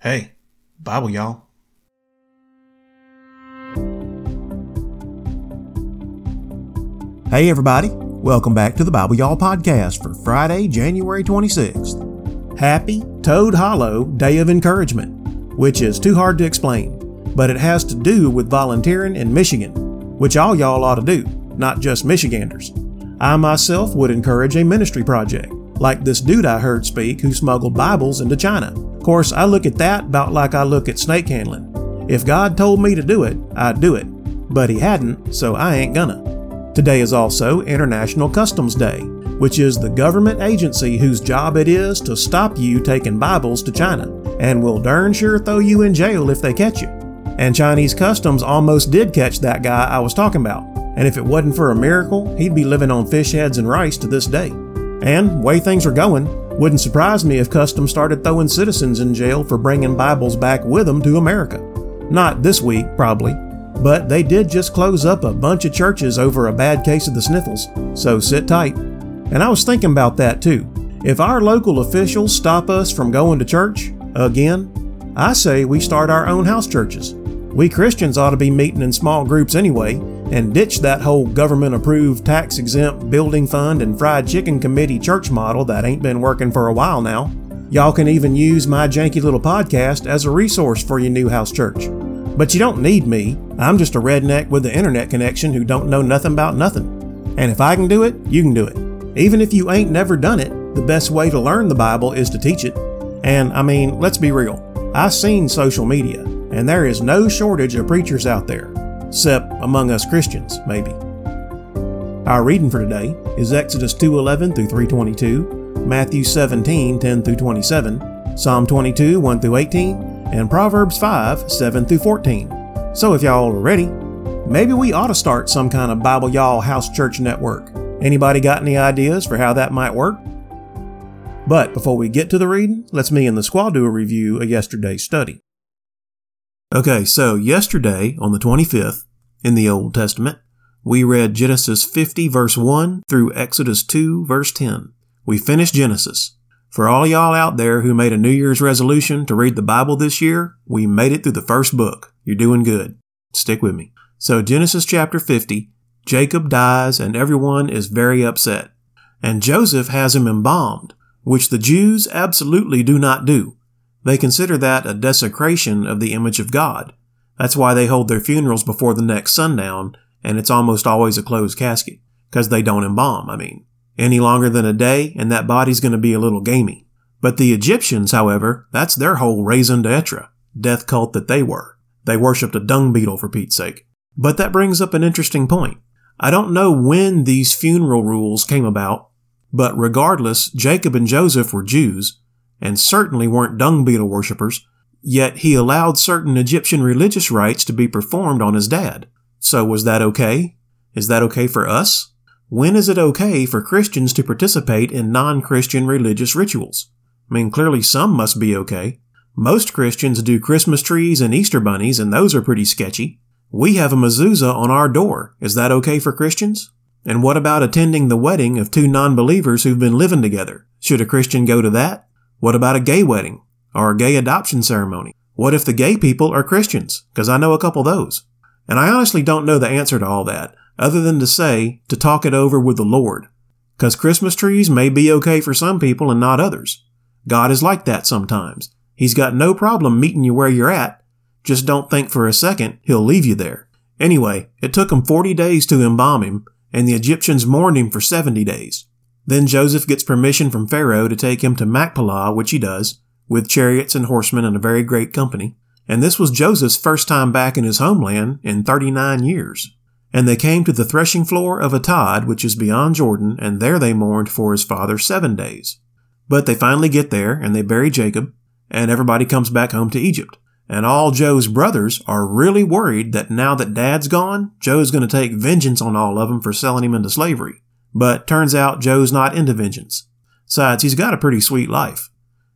Hey, Bible, y'all. Hey, everybody. Welcome back to the Bible Y'all podcast for Friday, January 26th. Happy Toad Hollow Day of Encouragement, which is too hard to explain, but it has to do with volunteering in Michigan, which all y'all ought to do, not just Michiganders. I myself would encourage a ministry project, like this dude I heard speak who smuggled Bibles into China. Of course, I look at that about like I look at snake handling. If God told me to do it, I'd do it. But He hadn't, so I ain't gonna. Today is also International Customs Day, which is the government agency whose job it is to stop you taking Bibles to China, and will darn sure throw you in jail if they catch you. And Chinese customs almost did catch that guy I was talking about, and if it wasn't for a miracle, he'd be living on fish heads and rice to this day. And way things are going, wouldn't surprise me if customs started throwing citizens in jail for bringing Bibles back with them to America. Not this week, probably, but they did just close up a bunch of churches over a bad case of the sniffles, so sit tight. And I was thinking about that too. If our local officials stop us from going to church, again, I say we start our own house churches. We Christians ought to be meeting in small groups anyway, and ditch that whole government approved tax exempt building fund and fried chicken committee church model that ain't been working for a while now. Y'all can even use my janky little podcast as a resource for your new house church. But you don't need me. I'm just a redneck with an internet connection who don't know nothing about nothing. And if I can do it, you can do it. Even if you ain't never done it, the best way to learn the Bible is to teach it. And I mean, let's be real. I've seen social media, and there is no shortage of preachers out there, except among us Christians, maybe. Our reading for today is Exodus 2:11 through 322, Matthew 17:10 through 27, Psalm 22 1 through 18, and Proverbs 5 7 through 14. So if y'all are ready, maybe we ought to start some kind of Bible Y'all House Church network. Anybody got any ideas for how that might work? But before we get to the reading, let's me and the squad do a review of yesterday's study. Okay, so yesterday, on the 25th, in the Old Testament, we read Genesis 50 verse 1 through Exodus 2 verse 10. We finished Genesis. For all y'all out there who made a New Year's resolution to read the Bible this year, we made it through the first book. You're doing good. Stick with me. So Genesis chapter 50, Jacob dies and everyone is very upset. And Joseph has him embalmed, which the Jews absolutely do not do. They consider that a desecration of the image of God. That's why they hold their funerals before the next sundown, and it's almost always a closed casket. Because they don't embalm, I mean any longer than a day, and that body's going to be a little gamey. But the Egyptians, however, that's their whole raison d'etre, death cult that they were. They worshipped a dung beetle for Pete's sake. But that brings up an interesting point. I don't know when these funeral rules came about, but regardless, Jacob and Joseph were Jews, and certainly weren't dung beetle worshippers, yet he allowed certain Egyptian religious rites to be performed on his dad. So was that okay? Is that okay for us? When is it okay for Christians to participate in non-Christian religious rituals? I mean, clearly some must be okay. Most Christians do Christmas trees and Easter bunnies, and those are pretty sketchy. We have a mezuzah on our door. Is that okay for Christians? And what about attending the wedding of two non-believers who've been living together? Should a Christian go to that? What about a gay wedding? Or a gay adoption ceremony? What if the gay people are Christians? Because I know a couple those. And I honestly don't know the answer to all that other than to say to talk it over with the Lord. Because Christmas trees may be okay for some people and not others. God is like that sometimes. He's got no problem meeting you where you're at. Just don't think for a second he'll leave you there. Anyway, it took him 40 days to embalm him, and the Egyptians mourned him for 70 days. Then Joseph gets permission from Pharaoh to take him to Machpelah, which he does, with chariots and horsemen and a very great company. And this was Joseph's first time back in his homeland in 39 years. And they came to the threshing floor of Atad, which is beyond Jordan, and there they mourned for his father seven days. But they finally get there, and they bury Jacob, and everybody comes back home to Egypt. And all Joe's brothers are really worried that now that dad's gone, Joe's going to take vengeance on all of them for selling him into slavery. But turns out Joe's not into vengeance. Besides, he's got a pretty sweet life.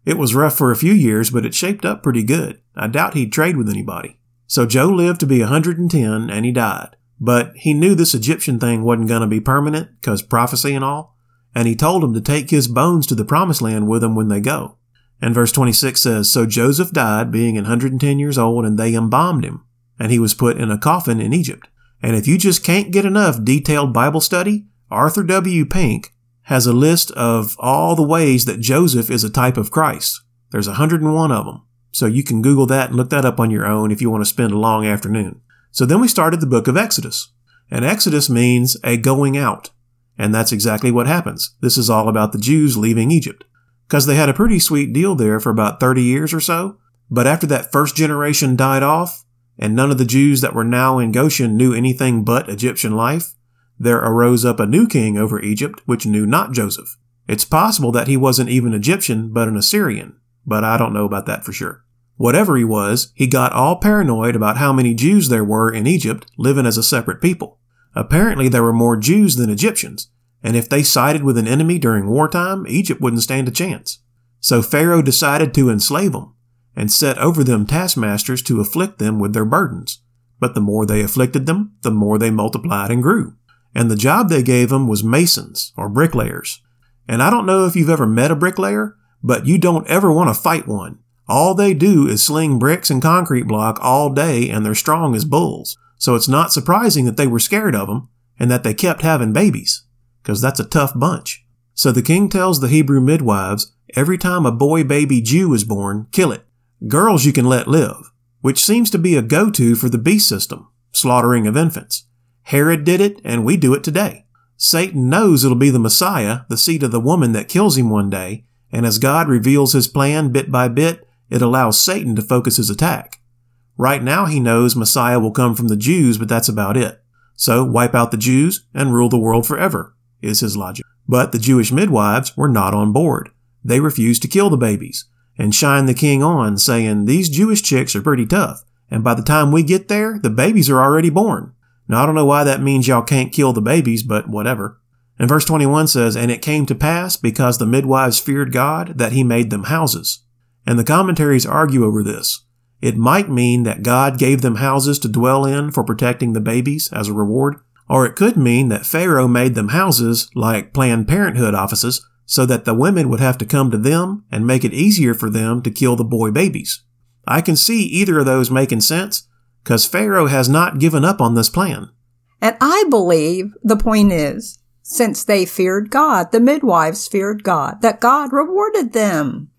It was rough for a few years, but it shaped up pretty good. I doubt he'd trade with anybody. So Joe lived to be 110 and he died. But he knew this Egyptian thing wasn't going to be permanent because prophecy and all, and he told them to take his bones to the promised land with them when they go. And verse 26 says, So Joseph died, being 110 years old, and they embalmed him, and he was put in a coffin in Egypt. And if you just can't get enough detailed Bible study, Arthur W. Pink has a list of all the ways that Joseph is a type of Christ. There's 101 of them. So you can Google that and look that up on your own if you want to spend a long afternoon. So then we started the book of Exodus. And Exodus means a going out. And that's exactly what happens. This is all about the Jews leaving Egypt. Because they had a pretty sweet deal there for about 30 years or so. But after that first generation died off, and none of the Jews that were now in Goshen knew anything but Egyptian life, there arose up a new king over Egypt which knew not Joseph. It's possible that he wasn't even Egyptian, but an Assyrian, but I don't know about that for sure. Whatever he was, he got all paranoid about how many Jews there were in Egypt living as a separate people. Apparently there were more Jews than Egyptians, and if they sided with an enemy during wartime, Egypt wouldn't stand a chance. So Pharaoh decided to enslave them, and set over them taskmasters to afflict them with their burdens. But the more they afflicted them, the more they multiplied and grew. And the job they gave them was masons, or bricklayers. And I don't know if you've ever met a bricklayer, but you don't ever want to fight one. All they do is sling bricks and concrete block all day and they're strong as bulls. So it's not surprising that they were scared of them and that they kept having babies, because that's a tough bunch. So the king tells the Hebrew midwives, every time a boy baby Jew is born, kill it. Girls you can let live, which seems to be a go-to for the beast system, slaughtering of infants. Herod did it, and we do it today. Satan knows it'll be the Messiah, the seed of the woman that kills him one day, and as God reveals his plan bit by bit, it allows Satan to focus his attack. Right now he knows Messiah will come from the Jews, but that's about it. So wipe out the Jews and rule the world forever, is his logic. But the Jewish midwives were not on board. They refused to kill the babies and shine the king on, saying, These Jewish chicks are pretty tough, and by the time we get there, the babies are already born. Now I don't know why that means y'all can't kill the babies, but whatever. And verse 21 says, And it came to pass, because the midwives feared God, that he made them houses. And the commentaries argue over this. It might mean that God gave them houses to dwell in for protecting the babies as a reward, or it could mean that Pharaoh made them houses like Planned Parenthood offices so that the women would have to come to them and make it easier for them to kill the boy babies. I can see either of those making sense because Pharaoh has not given up on this plan. And I believe the point is, since they feared God, the midwives feared God, that God rewarded them.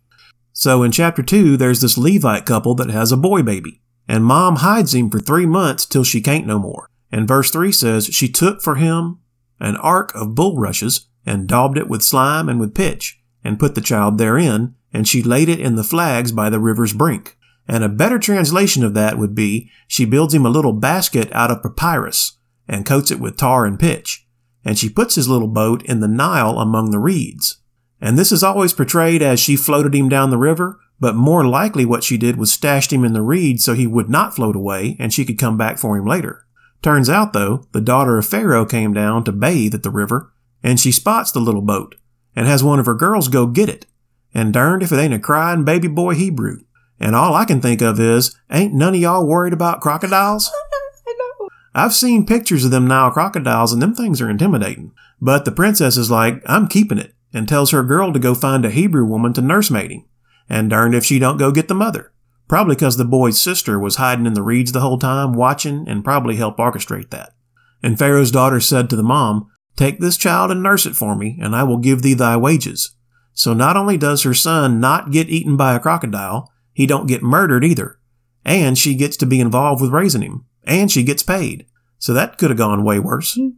So in chapter 2, there's this Levite couple that has a boy baby, and mom hides him for three months till she can't no more. And verse 3 says, She took for him an ark of bulrushes, and daubed it with slime and with pitch, and put the child therein, and she laid it in the flags by the river's brink. And a better translation of that would be, she builds him a little basket out of papyrus, and coats it with tar and pitch, and she puts his little boat in the Nile among the reeds. And this is always portrayed as she floated him down the river, but more likely what she did was stashed him in the reeds so he would not float away and she could come back for him later. Turns out though, the daughter of Pharaoh came down to bathe at the river, and she spots the little boat, and has one of her girls go get it. And darned if it ain't a crying baby boy Hebrew. And all I can think of is, ain't none of y'all worried about crocodiles? I know. I've seen pictures of them Nile crocodiles and them things are intimidating. But the princess is like, I'm keeping it and tells her girl to go find a Hebrew woman to nursemaid him. And darned if she don't go get the mother. Probably because the boy's sister was hiding in the reeds the whole time, watching, and probably helped orchestrate that. And Pharaoh's daughter said to the mom, Take this child and nurse it for me, and I will give thee thy wages. So not only does her son not get eaten by a crocodile, he don't get murdered either. And she gets to be involved with raising him. And she gets paid. So that could have gone way worse. Hmm.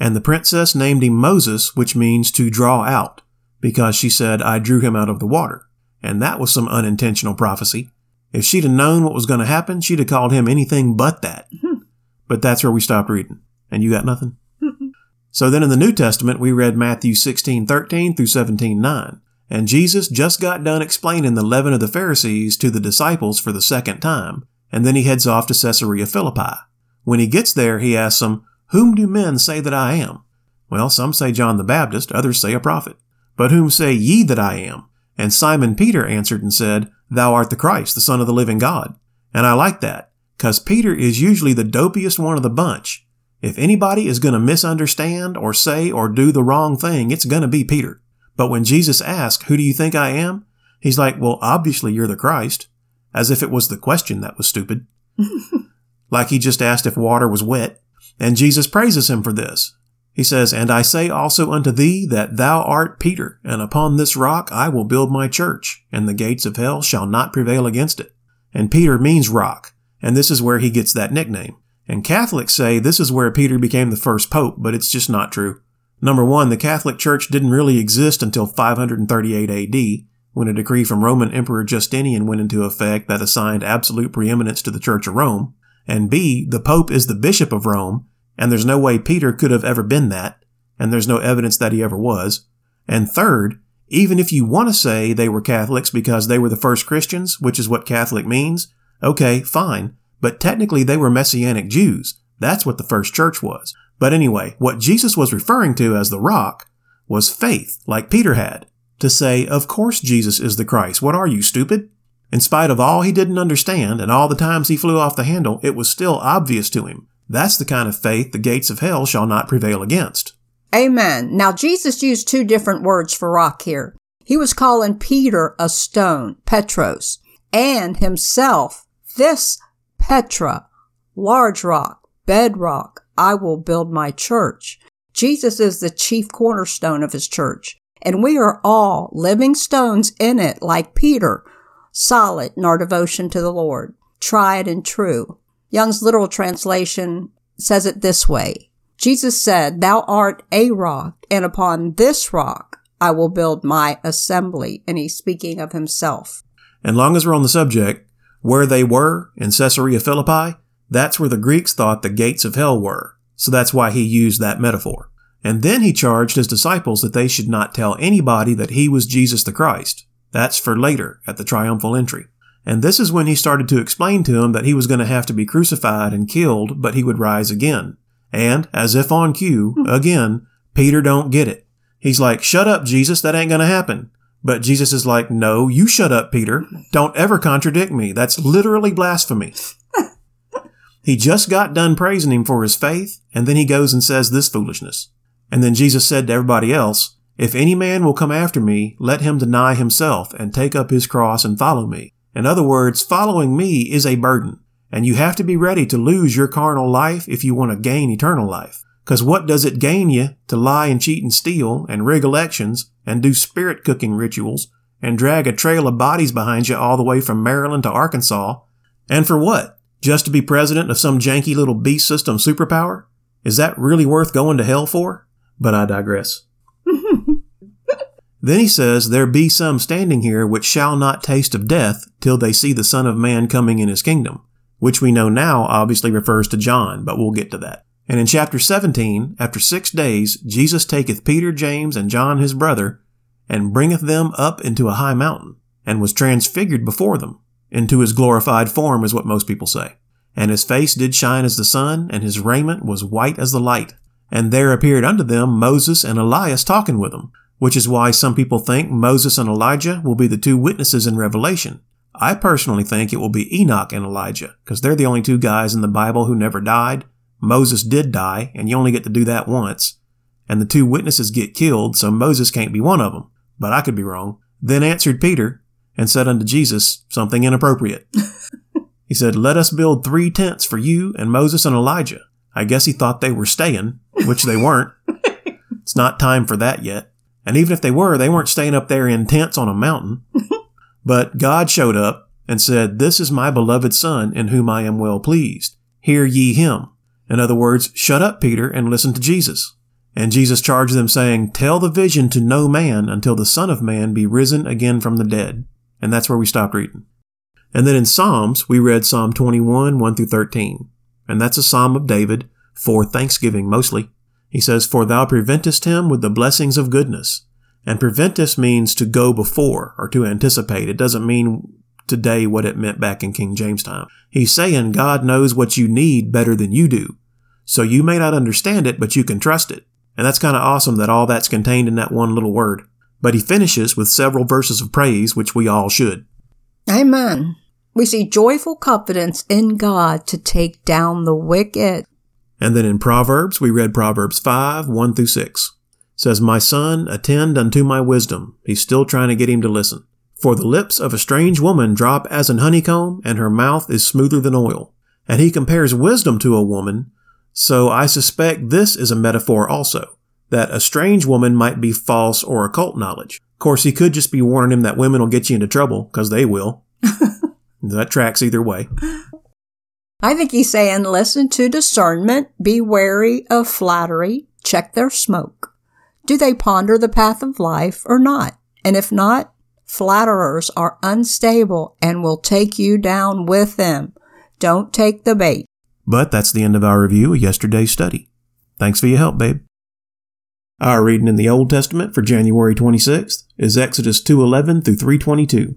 And the princess named him Moses, which means to draw out, because she said, I drew him out of the water. And that was some unintentional prophecy. If she'd have known what was going to happen, she'd have called him anything but that. Hmm. But that's where we stopped reading. And you got nothing? so then in the New Testament, we read Matthew 16, 13 through 17, 9. And Jesus just got done explaining the leaven of the Pharisees to the disciples for the second time. And then he heads off to Caesarea Philippi. When he gets there, he asks them, whom do men say that I am? Well, some say John the Baptist, others say a prophet. But whom say ye that I am? And Simon Peter answered and said, Thou art the Christ, the Son of the living God. And I like that, cause Peter is usually the dopiest one of the bunch. If anybody is going to misunderstand or say or do the wrong thing, it's going to be Peter. But when Jesus asked, Who do you think I am? He's like, well, obviously you're the Christ, as if it was the question that was stupid. like he just asked if water was wet. And Jesus praises him for this. He says, And I say also unto thee that thou art Peter, and upon this rock I will build my church, and the gates of hell shall not prevail against it. And Peter means rock, and this is where he gets that nickname. And Catholics say this is where Peter became the first pope, but it's just not true. Number one, the Catholic Church didn't really exist until 538 AD, when a decree from Roman Emperor Justinian went into effect that assigned absolute preeminence to the Church of Rome. And B, the Pope is the Bishop of Rome, and there's no way Peter could have ever been that, and there's no evidence that he ever was. And third, even if you want to say they were Catholics because they were the first Christians, which is what Catholic means, okay, fine. But technically they were Messianic Jews. That's what the first church was. But anyway, what Jesus was referring to as the rock was faith, like Peter had. To say, of course Jesus is the Christ. What are you, stupid? In spite of all he didn't understand and all the times he flew off the handle, it was still obvious to him. That's the kind of faith the gates of hell shall not prevail against. Amen. Now, Jesus used two different words for rock here. He was calling Peter a stone, Petros, and himself, this Petra, large rock, bedrock, I will build my church. Jesus is the chief cornerstone of his church, and we are all living stones in it like Peter, solid in our devotion to the Lord, tried and true. Young's literal translation says it this way. Jesus said, Thou art a rock, and upon this rock I will build my assembly. And he's speaking of himself. And long as we're on the subject, where they were in Caesarea Philippi, that's where the Greeks thought the gates of hell were. So that's why he used that metaphor. And then he charged his disciples that they should not tell anybody that he was Jesus the Christ. That's for later at the triumphal entry. And this is when he started to explain to them that he was going to have to be crucified and killed, but he would rise again. And, as if on cue, hmm. again, Peter don't get it. He's like, shut up, Jesus, that ain't going to happen. But Jesus is like, no, you shut up, Peter. Don't ever contradict me. That's literally blasphemy. he just got done praising him for his faith, and then he goes and says this foolishness. And then Jesus said to everybody else, If any man will come after me, let him deny himself and take up his cross and follow me. In other words, following me is a burden, and you have to be ready to lose your carnal life if you want to gain eternal life. Because what does it gain you to lie and cheat and steal and rig elections and do spirit cooking rituals and drag a trail of bodies behind you all the way from Maryland to Arkansas? And for what? Just to be president of some janky little beast system superpower? Is that really worth going to hell for? But I digress. then he says, There be some standing here which shall not taste of death till they see the Son of Man coming in his kingdom, which we know now obviously refers to John, but we'll get to that. And in chapter 17, after six days, Jesus taketh Peter, James, and John his brother, and bringeth them up into a high mountain, and was transfigured before them. Into his glorified form is what most people say. And his face did shine as the sun, and his raiment was white as the light. And there appeared unto them Moses and Elias talking with them, which is why some people think Moses and Elijah will be the two witnesses in Revelation. I personally think it will be Enoch and Elijah, because they're the only two guys in the Bible who never died, Moses did die, and you only get to do that once. And the two witnesses get killed, so Moses can't be one of them. But I could be wrong. Then answered Peter, and said unto Jesus something inappropriate. he said, Let us build three tents for you and Moses and Elijah. I guess he thought they were staying, which they weren't. it's not time for that yet. And even if they were, they weren't staying up there in tents on a mountain. but God showed up and said, This is my beloved Son in whom I am well pleased. Hear ye him. In other words, shut up, Peter, and listen to Jesus. And Jesus charged them, saying, Tell the vision to no man until the Son of Man be risen again from the dead. And that's where we stopped reading. And then in Psalms, we read Psalm 21, 1 through 13. And that's a psalm of David, for thanksgiving mostly. He says, For thou preventest him with the blessings of goodness. And preventest means to go before or to anticipate. It doesn't mean today what it meant back in King James time. He's saying God knows what you need better than you do. So you may not understand it, but you can trust it. And that's kind of awesome that all that's contained in that one little word. But he finishes with several verses of praise, which we all should. Amen. We see joyful confidence in God to take down the wicked. And then in Proverbs, we read Proverbs 5, 1 through 6. It says, My son, attend unto my wisdom. He's still trying to get him to listen. For the lips of a strange woman drop as an honeycomb, and her mouth is smoother than oil. And he compares wisdom to a woman, so I suspect this is a metaphor also, that a strange woman might be false or occult knowledge. Of course, he could just be warning him that women will get you into trouble, because they will. that tracks either way. I think he's saying listen to discernment, be wary of flattery, check their smoke. Do they ponder the path of life or not? And if not, flatterers are unstable and will take you down with them. Don't take the bait. But that's the end of our review of yesterday's study. Thanks for your help, babe. Our reading in the Old Testament for January 26th is Exodus 2:11 through 322.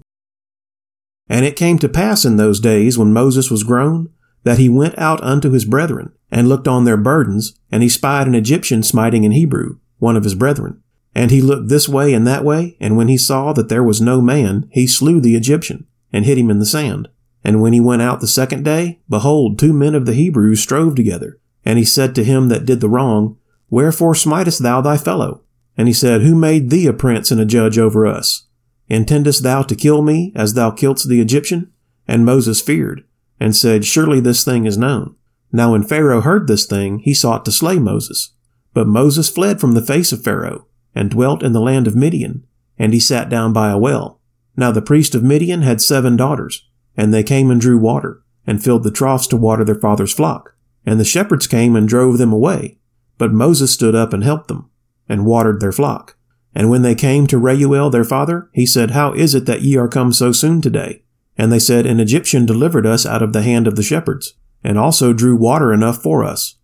And it came to pass in those days when Moses was grown that he went out unto his brethren and looked on their burdens, and he spied an Egyptian smiting an Hebrew, one of his brethren. And he looked this way and that way, and when he saw that there was no man, he slew the Egyptian, and hid him in the sand. And when he went out the second day, behold, two men of the Hebrews strove together. And he said to him that did the wrong, Wherefore smitest thou thy fellow? And he said, Who made thee a prince and a judge over us? Intendest thou to kill me, as thou killedst the Egyptian? And Moses feared, and said, Surely this thing is known. Now when Pharaoh heard this thing, he sought to slay Moses. But Moses fled from the face of Pharaoh, and dwelt in the land of Midian, and he sat down by a well. Now the priest of Midian had seven daughters, and they came and drew water, and filled the troughs to water their father's flock. And the shepherds came and drove them away. But Moses stood up and helped them, and watered their flock. And when they came to Reuel their father, he said, How is it that ye are come so soon today? And they said, An Egyptian delivered us out of the hand of the shepherds, and also drew water enough for us,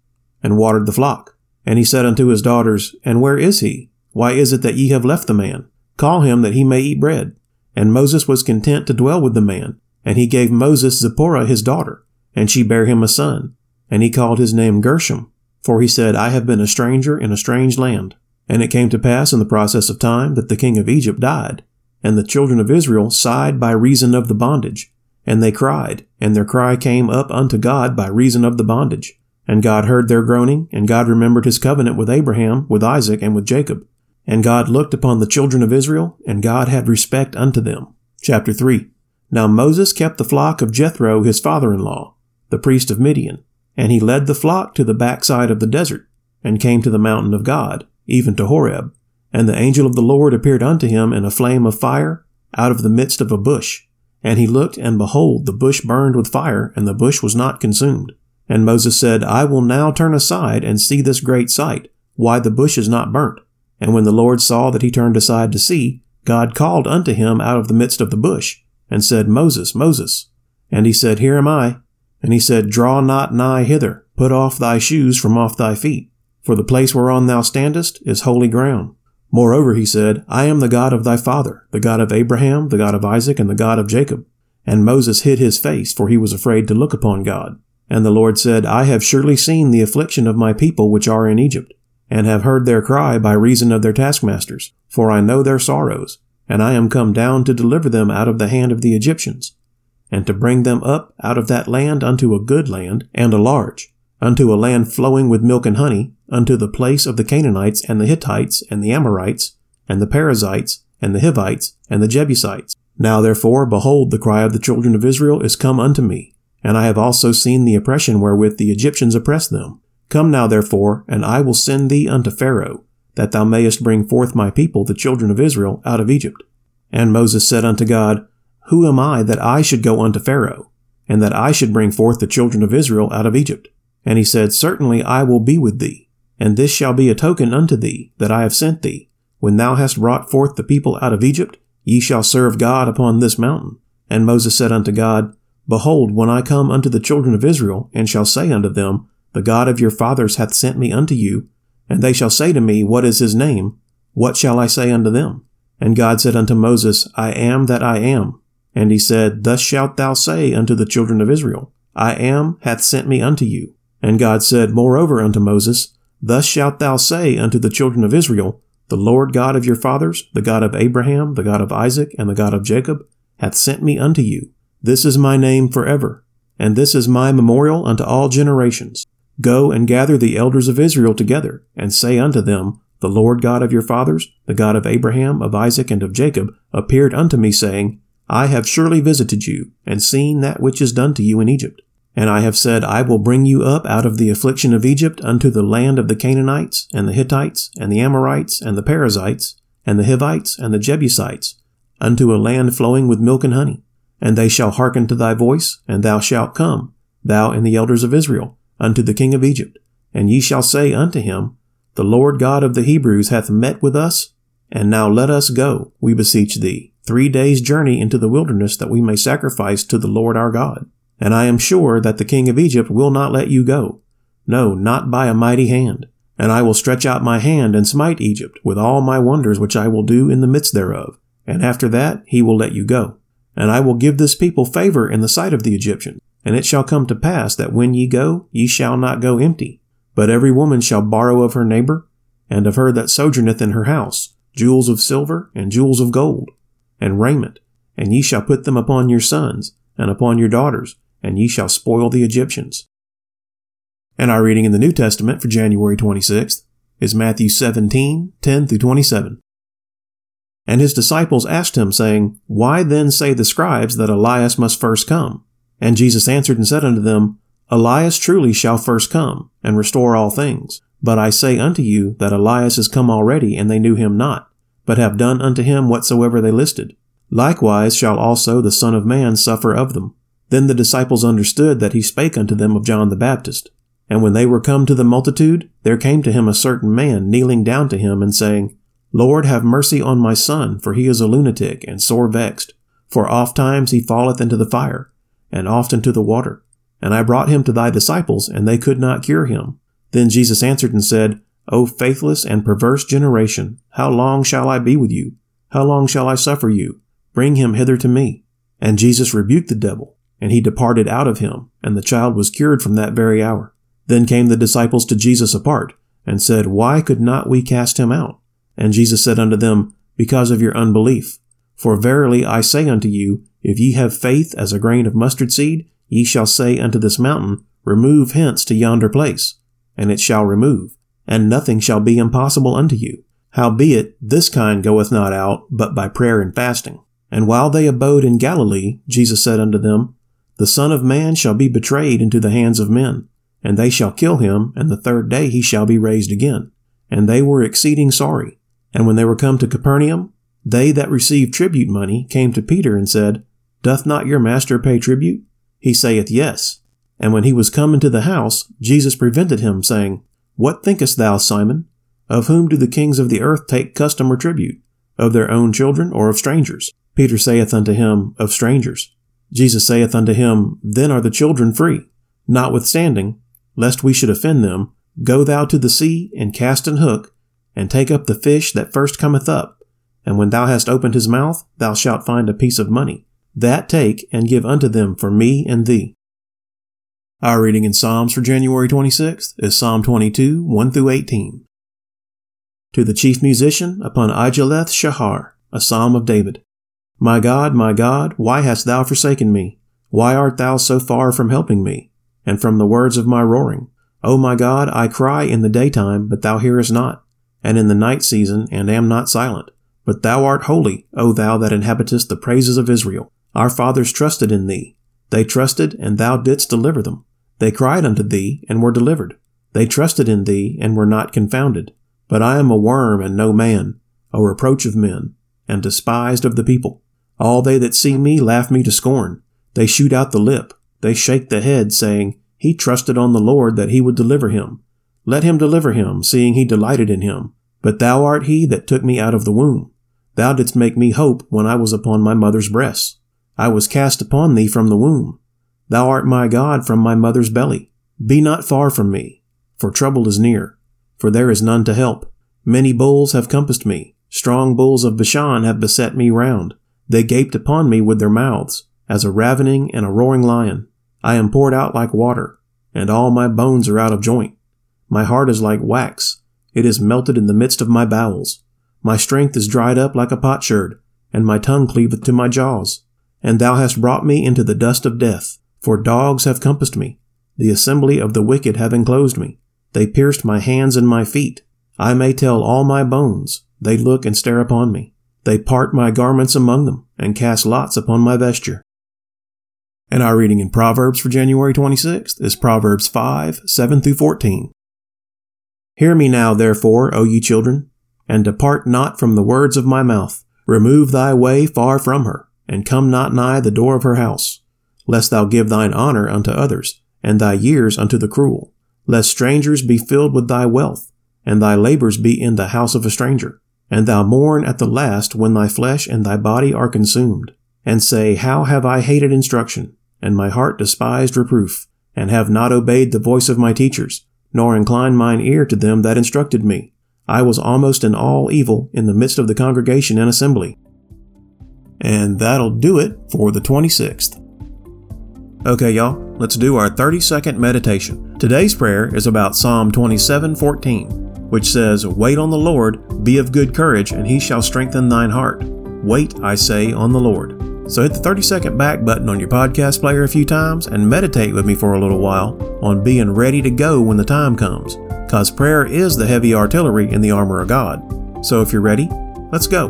and watered the flock. And he said unto his daughters, And where is he? Why is it that ye have left the man? Call him that he may eat bread. And Moses was content to dwell with the man, and he gave Moses Zipporah his daughter, and she bare him a son. And he called his name Gershom, for he said, I have been a stranger in a strange land. And it came to pass in the process of time that the king of Egypt died, and the children of Israel sighed by reason of the bondage. And they cried, and their cry came up unto God by reason of the bondage. And God heard their groaning, and God remembered his covenant with Abraham, with Isaac, and with Jacob. And God looked upon the children of Israel, and God had respect unto them. Chapter 3 Now Moses kept the flock of Jethro his father-in-law, the priest of Midian, and he led the flock to the backside of the desert, and came to the mountain of God, even to Horeb. And the angel of the Lord appeared unto him in a flame of fire out of the midst of a bush. And he looked, and behold, the bush burned with fire, and the bush was not consumed. And Moses said, I will now turn aside and see this great sight, why the bush is not burnt. And when the Lord saw that he turned aside to see, God called unto him out of the midst of the bush, and said, Moses, Moses. And he said, Here am I. And he said, Draw not nigh hither, put off thy shoes from off thy feet, for the place whereon thou standest is holy ground. Moreover, he said, I am the God of thy father, the God of Abraham, the God of Isaac, and the God of Jacob. And Moses hid his face, for he was afraid to look upon God. And the Lord said, I have surely seen the affliction of my people which are in Egypt, and have heard their cry by reason of their taskmasters, for I know their sorrows, and I am come down to deliver them out of the hand of the Egyptians, and to bring them up out of that land unto a good land, and a large, unto a land flowing with milk and honey, unto the place of the Canaanites, and the Hittites, and the Amorites, and the Perizzites, and the Hivites, and the Jebusites. Now therefore, behold, the cry of the children of Israel is come unto me, and I have also seen the oppression wherewith the Egyptians oppress them. Come now therefore, and I will send thee unto Pharaoh, that thou mayest bring forth my people, the children of Israel, out of Egypt. And Moses said unto God, Who am I that I should go unto Pharaoh, and that I should bring forth the children of Israel out of Egypt? And he said, Certainly I will be with thee, and this shall be a token unto thee that I have sent thee. When thou hast brought forth the people out of Egypt, ye shall serve God upon this mountain. And Moses said unto God, Behold, when I come unto the children of Israel, and shall say unto them, the God of your fathers hath sent me unto you, and they shall say to me, What is his name? What shall I say unto them? And God said unto Moses, I am that I am. And he said, Thus shalt thou say unto the children of Israel, I am hath sent me unto you. And God said moreover unto Moses, Thus shalt thou say unto the children of Israel, The Lord God of your fathers, the God of Abraham, the God of Isaac, and the God of Jacob, hath sent me unto you. This is my name forever, and this is my memorial unto all generations. Go and gather the elders of Israel together, and say unto them, The Lord God of your fathers, the God of Abraham, of Isaac, and of Jacob, appeared unto me, saying, I have surely visited you, and seen that which is done to you in Egypt. And I have said, I will bring you up out of the affliction of Egypt unto the land of the Canaanites, and the Hittites, and the Amorites, and the Perizzites, and the Hivites, and the Jebusites, unto a land flowing with milk and honey. And they shall hearken to thy voice, and thou shalt come, thou and the elders of Israel, unto the king of Egypt. And ye shall say unto him, The Lord God of the Hebrews hath met with us, and now let us go, we beseech thee, three days' journey into the wilderness that we may sacrifice to the Lord our God. And I am sure that the king of Egypt will not let you go. No, not by a mighty hand. And I will stretch out my hand and smite Egypt with all my wonders which I will do in the midst thereof. And after that he will let you go. And I will give this people favor in the sight of the Egyptians. And it shall come to pass that when ye go, ye shall not go empty. But every woman shall borrow of her neighbor, and of her that sojourneth in her house, jewels of silver and jewels of gold, and raiment, and ye shall put them upon your sons, and upon your daughters, and ye shall spoil the Egyptians. And our reading in the New Testament for January 26th is Matthew 17, 10 through 27. And his disciples asked him, saying, Why then say the scribes that Elias must first come? And Jesus answered and said unto them, Elias truly shall first come, and restore all things. But I say unto you that Elias is come already, and they knew him not but have done unto him whatsoever they listed. Likewise shall also the Son of Man suffer of them. Then the disciples understood that he spake unto them of John the Baptist. And when they were come to the multitude, there came to him a certain man kneeling down to him and saying, Lord, have mercy on my son, for he is a lunatic and sore vexed. For oft times he falleth into the fire, and oft into the water. And I brought him to thy disciples, and they could not cure him. Then Jesus answered and said, O faithless and perverse generation, how long shall I be with you? How long shall I suffer you? Bring him hither to me. And Jesus rebuked the devil, and he departed out of him, and the child was cured from that very hour. Then came the disciples to Jesus apart, and said, Why could not we cast him out? And Jesus said unto them, Because of your unbelief. For verily I say unto you, if ye have faith as a grain of mustard seed, ye shall say unto this mountain, Remove hence to yonder place, and it shall remove and nothing shall be impossible unto you. Howbeit, this kind goeth not out but by prayer and fasting. And while they abode in Galilee, Jesus said unto them, The Son of Man shall be betrayed into the hands of men, and they shall kill him, and the third day he shall be raised again. And they were exceeding sorry. And when they were come to Capernaum, they that received tribute money came to Peter and said, Doth not your master pay tribute? He saith, Yes. And when he was come into the house, Jesus prevented him, saying, what thinkest thou, Simon? Of whom do the kings of the earth take custom or tribute? Of their own children or of strangers? Peter saith unto him, Of strangers. Jesus saith unto him, Then are the children free. Notwithstanding, lest we should offend them, go thou to the sea and cast an hook, and take up the fish that first cometh up. And when thou hast opened his mouth, thou shalt find a piece of money. That take and give unto them for me and thee. Our reading in Psalms for January 26th is Psalm 22, 1 through 18. To the chief musician upon Aijaleth Shahar, a psalm of David. My God, my God, why hast thou forsaken me? Why art thou so far from helping me, and from the words of my roaring? O my God, I cry in the daytime, but thou hearest not, and in the night season, and am not silent. But thou art holy, O thou that inhabitest the praises of Israel. Our fathers trusted in thee. They trusted, and thou didst deliver them. They cried unto thee, and were delivered. They trusted in thee, and were not confounded. But I am a worm and no man, a reproach of men, and despised of the people. All they that see me laugh me to scorn. They shoot out the lip. They shake the head, saying, He trusted on the Lord that he would deliver him. Let him deliver him, seeing he delighted in him. But thou art he that took me out of the womb. Thou didst make me hope when I was upon my mother's breast. I was cast upon thee from the womb. Thou art my God from my mother's belly. Be not far from me, for trouble is near, for there is none to help. Many bulls have compassed me, strong bulls of Bashan have beset me round. They gaped upon me with their mouths, as a ravening and a roaring lion. I am poured out like water, and all my bones are out of joint. My heart is like wax, it is melted in the midst of my bowels. My strength is dried up like a potsherd, and my tongue cleaveth to my jaws. And thou hast brought me into the dust of death, for dogs have compassed me. The assembly of the wicked have enclosed me. They pierced my hands and my feet. I may tell all my bones. They look and stare upon me. They part my garments among them, and cast lots upon my vesture. And our reading in Proverbs for January 26th is Proverbs 5, 7 through 14. Hear me now, therefore, O ye children, and depart not from the words of my mouth. Remove thy way far from her, and come not nigh the door of her house, lest thou give thine honor unto others, and thy years unto the cruel, lest strangers be filled with thy wealth, and thy labors be in the house of a stranger, and thou mourn at the last when thy flesh and thy body are consumed, and say, How have I hated instruction, and my heart despised reproof, and have not obeyed the voice of my teachers, nor inclined mine ear to them that instructed me. I was almost in all evil in the midst of the congregation and assembly. And that'll do it for the 26th. Okay, y'all, let's do our 30 second meditation. Today's prayer is about Psalm 27:14, which says, Wait on the Lord, be of good courage, and he shall strengthen thine heart. Wait, I say, on the Lord. So hit the 30 second back button on your podcast player a few times and meditate with me for a little while on being ready to go when the time comes, because prayer is the heavy artillery in the armor of God. So if you're ready, let's go.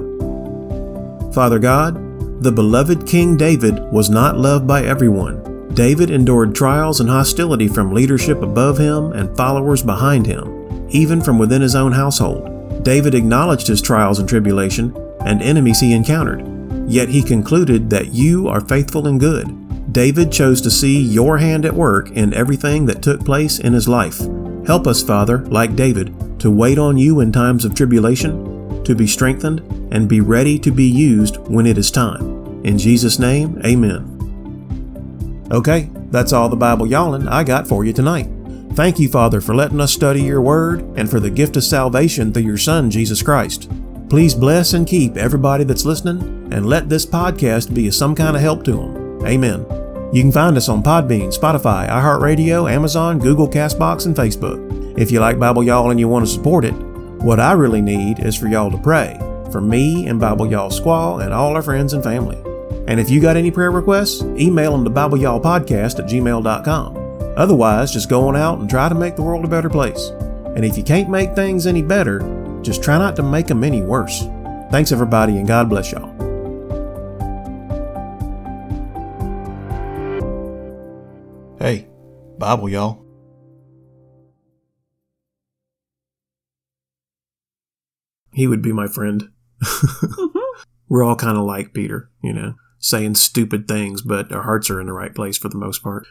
Father God, the beloved King David was not loved by everyone. David endured trials and hostility from leadership above him and followers behind him, even from within his own household. David acknowledged his trials and tribulation and enemies he encountered, yet he concluded that you are faithful and good. David chose to see your hand at work in everything that took place in his life. Help us, Father, like David, to wait on you in times of tribulation, to be strengthened, and be ready to be used when it is time. In Jesus' name, amen. Okay, that's all the Bible yawling I got for you tonight. Thank you, Father, for letting us study your word and for the gift of salvation through your Son, Jesus Christ. Please bless and keep everybody that's listening and let this podcast be some kind of help to them. Amen. You can find us on Podbean, Spotify, iHeartRadio, Amazon, Google Castbox, and Facebook. If you like Bible Y'all and you want to support it, what I really need is for y'all to pray for me and Bible Y'all Squaw and all our friends and family. And if you got any prayer requests, email them to BibleYallPodcast at gmail.com. Otherwise, just go on out and try to make the world a better place. And if you can't make things any better, just try not to make them any worse. Thanks, everybody, and God bless y'all. Hey, Bible, y'all. He would be my friend. Mm-hmm. We're all kind of like Peter, you know saying stupid things, but our hearts are in the right place for the most part.